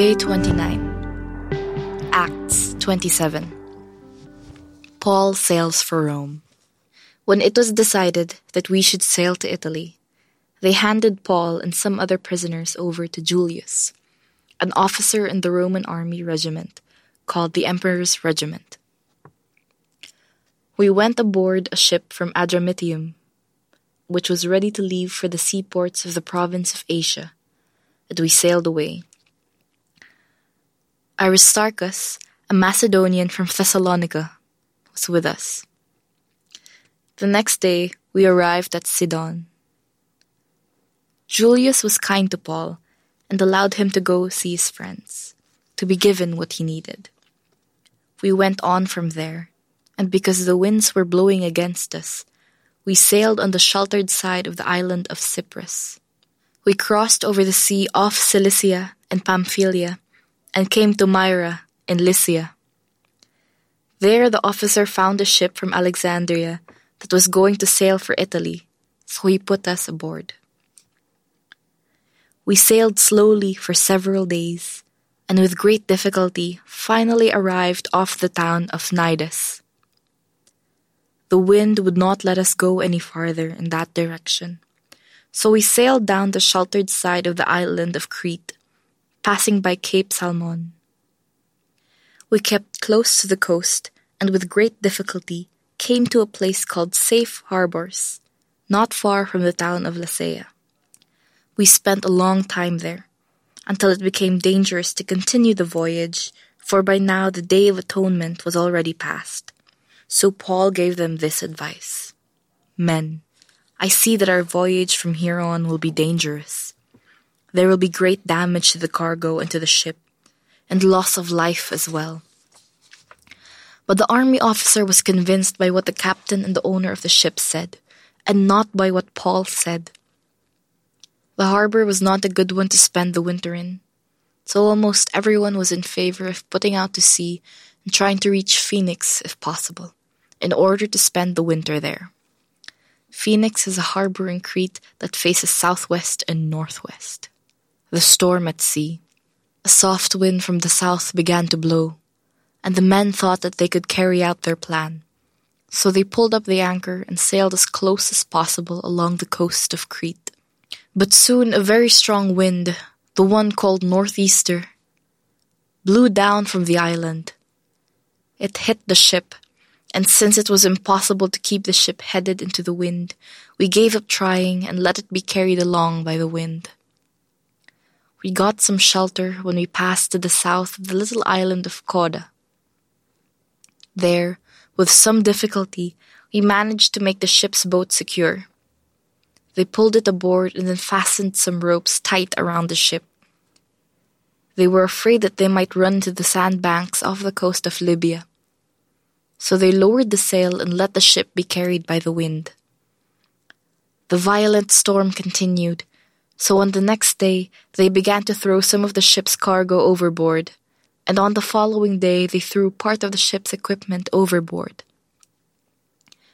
Day 29. Acts 27. Paul sails for Rome. When it was decided that we should sail to Italy, they handed Paul and some other prisoners over to Julius, an officer in the Roman army regiment called the Emperor's Regiment. We went aboard a ship from Adramyttium, which was ready to leave for the seaports of the province of Asia, and we sailed away. Aristarchus, a Macedonian from Thessalonica, was with us. The next day we arrived at Sidon. Julius was kind to Paul and allowed him to go see his friends, to be given what he needed. We went on from there, and because the winds were blowing against us, we sailed on the sheltered side of the island of Cyprus. We crossed over the sea off Cilicia and Pamphylia and came to Myra in Lycia. There the officer found a ship from Alexandria that was going to sail for Italy, so he put us aboard. We sailed slowly for several days, and with great difficulty finally arrived off the town of Cnidus. The wind would not let us go any farther in that direction, so we sailed down the sheltered side of the island of Crete passing by Cape Salmone. We kept close to the coast and with great difficulty came to a place called Safe Harbors, not far from the town of Lasea. We spent a long time there, until it became dangerous to continue the voyage, for by now the Day of Atonement was already past. So Paul gave them this advice Men, I see that our voyage from here on will be dangerous. There will be great damage to the cargo and to the ship, and loss of life as well. But the army officer was convinced by what the captain and the owner of the ship said, and not by what Paul said. The harbor was not a good one to spend the winter in, so almost everyone was in favor of putting out to sea and trying to reach Phoenix if possible, in order to spend the winter there. Phoenix is a harbor in Crete that faces southwest and northwest. The storm at sea. A soft wind from the south began to blow, and the men thought that they could carry out their plan. So they pulled up the anchor and sailed as close as possible along the coast of Crete. But soon a very strong wind, the one called northeaster, blew down from the island. It hit the ship, and since it was impossible to keep the ship headed into the wind, we gave up trying and let it be carried along by the wind. We got some shelter when we passed to the south of the little island of Cauda. There, with some difficulty, we managed to make the ship's boat secure. They pulled it aboard and then fastened some ropes tight around the ship. They were afraid that they might run to the sandbanks off the coast of Libya. So they lowered the sail and let the ship be carried by the wind. The violent storm continued, so on the next day, they began to throw some of the ship's cargo overboard, and on the following day, they threw part of the ship's equipment overboard.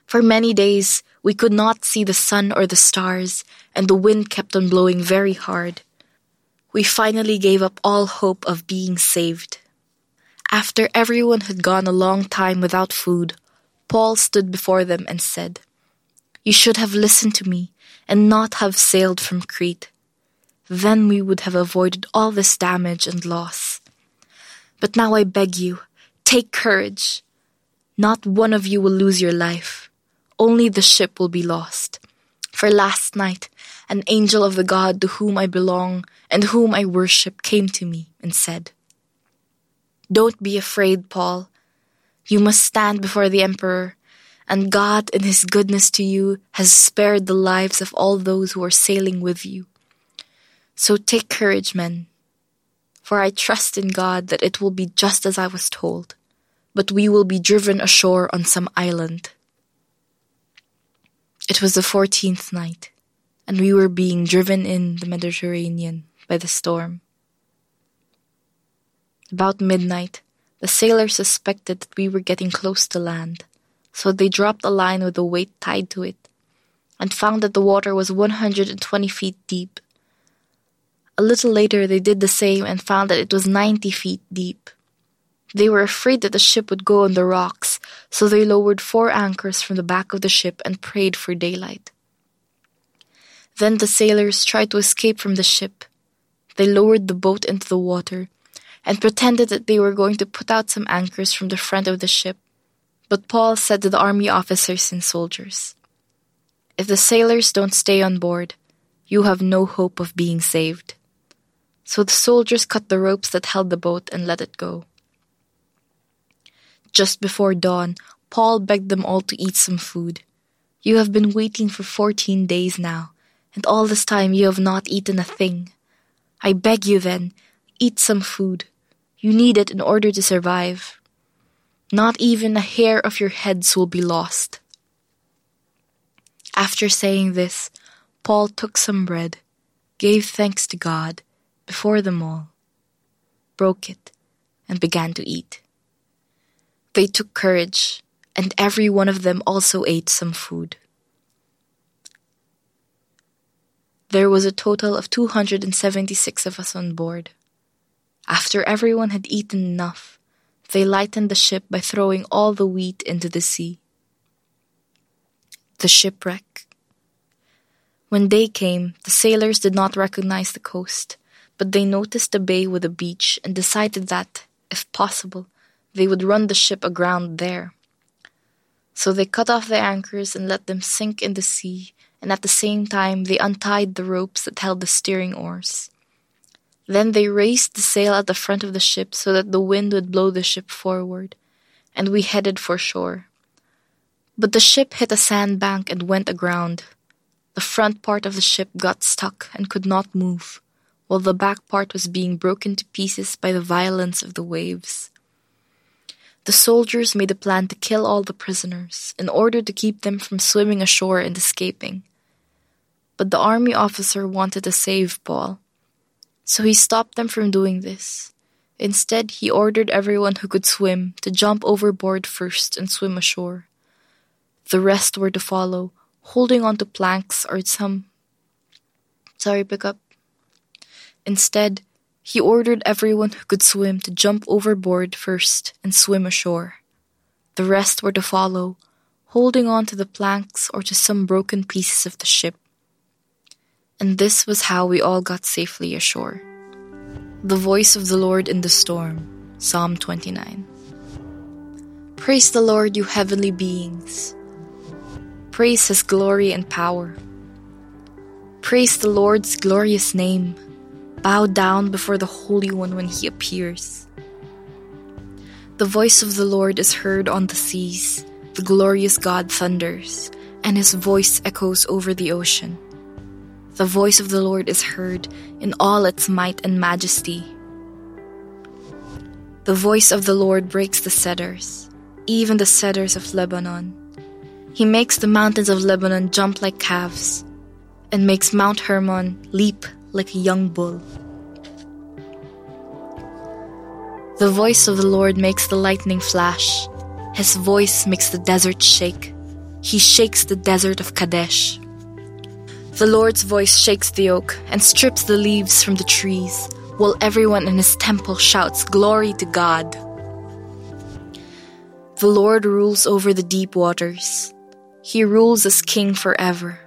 For many days, we could not see the sun or the stars, and the wind kept on blowing very hard. We finally gave up all hope of being saved. After everyone had gone a long time without food, Paul stood before them and said, You should have listened to me and not have sailed from Crete. Then we would have avoided all this damage and loss. But now I beg you, take courage. Not one of you will lose your life. Only the ship will be lost. For last night, an angel of the God to whom I belong and whom I worship came to me and said, Don't be afraid, Paul. You must stand before the emperor, and God, in his goodness to you, has spared the lives of all those who are sailing with you. So take courage, men, for I trust in God that it will be just as I was told, but we will be driven ashore on some island. It was the fourteenth night, and we were being driven in the Mediterranean by the storm. About midnight, the sailors suspected that we were getting close to land, so they dropped a line with a weight tied to it, and found that the water was 120 feet deep A little later, they did the same and found that it was 90 feet deep. They were afraid that the ship would go on the rocks, so they lowered four anchors from the back of the ship and prayed for daylight. Then the sailors tried to escape from the ship. They lowered the boat into the water and pretended that they were going to put out some anchors from the front of the ship. But Paul said to the army officers and soldiers, If the sailors don't stay on board, you have no hope of being saved. So the soldiers cut the ropes that held the boat and let it go. Just before dawn, Paul begged them all to eat some food. You have been waiting for fourteen days now, and all this time you have not eaten a thing. I beg you then, eat some food. You need it in order to survive. Not even a hair of your heads will be lost. After saying this, Paul took some bread, gave thanks to God before them all, broke it, and began to eat. They took courage, and every one of them also ate some food. There was a total of 276 of us on board. After everyone had eaten enough, they lightened the ship by throwing all the wheat into the sea. The shipwreck. When day came, the sailors did not recognize the coast, but they noticed a bay with a beach and decided that, if possible, they would run the ship aground there. So they cut off the anchors and let them sink in the sea, and at the same time they untied the ropes that held the steering oars. Then they raised the sail at the front of the ship so that the wind would blow the ship forward, and we headed for shore. But the ship hit a sandbank and went aground. The front part of the ship got stuck and could not move, while the back part was being broken to pieces by the violence of the waves. The soldiers made a plan to kill all the prisoners in order to keep them from swimming ashore and escaping. But the army officer wanted to save Paul so he stopped them from doing this. Instead, he ordered everyone who could swim to jump overboard first and swim ashore. The rest were to follow, holding onto planks or some. Sorry, pick up. Instead, he ordered everyone who could swim to jump overboard first and swim ashore. The rest were to follow, holding on to the planks or to some broken pieces of the ship. And this was how we all got safely ashore. The voice of the Lord in the storm. Psalm 29. Praise the Lord, you heavenly beings. Praise his glory and power. Praise the Lord's glorious name. Bow down before the Holy One when he appears. The voice of the Lord is heard on the seas. The glorious God thunders, and his voice echoes over the ocean. The voice of the Lord is heard in all its might and majesty. The voice of the Lord breaks the cedars, even the cedars of Lebanon. He makes the mountains of Lebanon jump like calves, and makes Mount Hermon leap like a young bull. The voice of the Lord makes the lightning flash. His voice makes the desert shake. He shakes the desert of Kadesh. The Lord's voice shakes the oak and strips the leaves from the trees, while everyone in his temple shouts, Glory to God! The Lord rules over the deep waters. He rules as king forever.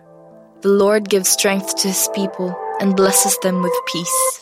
The Lord gives strength to his people and blesses them with peace.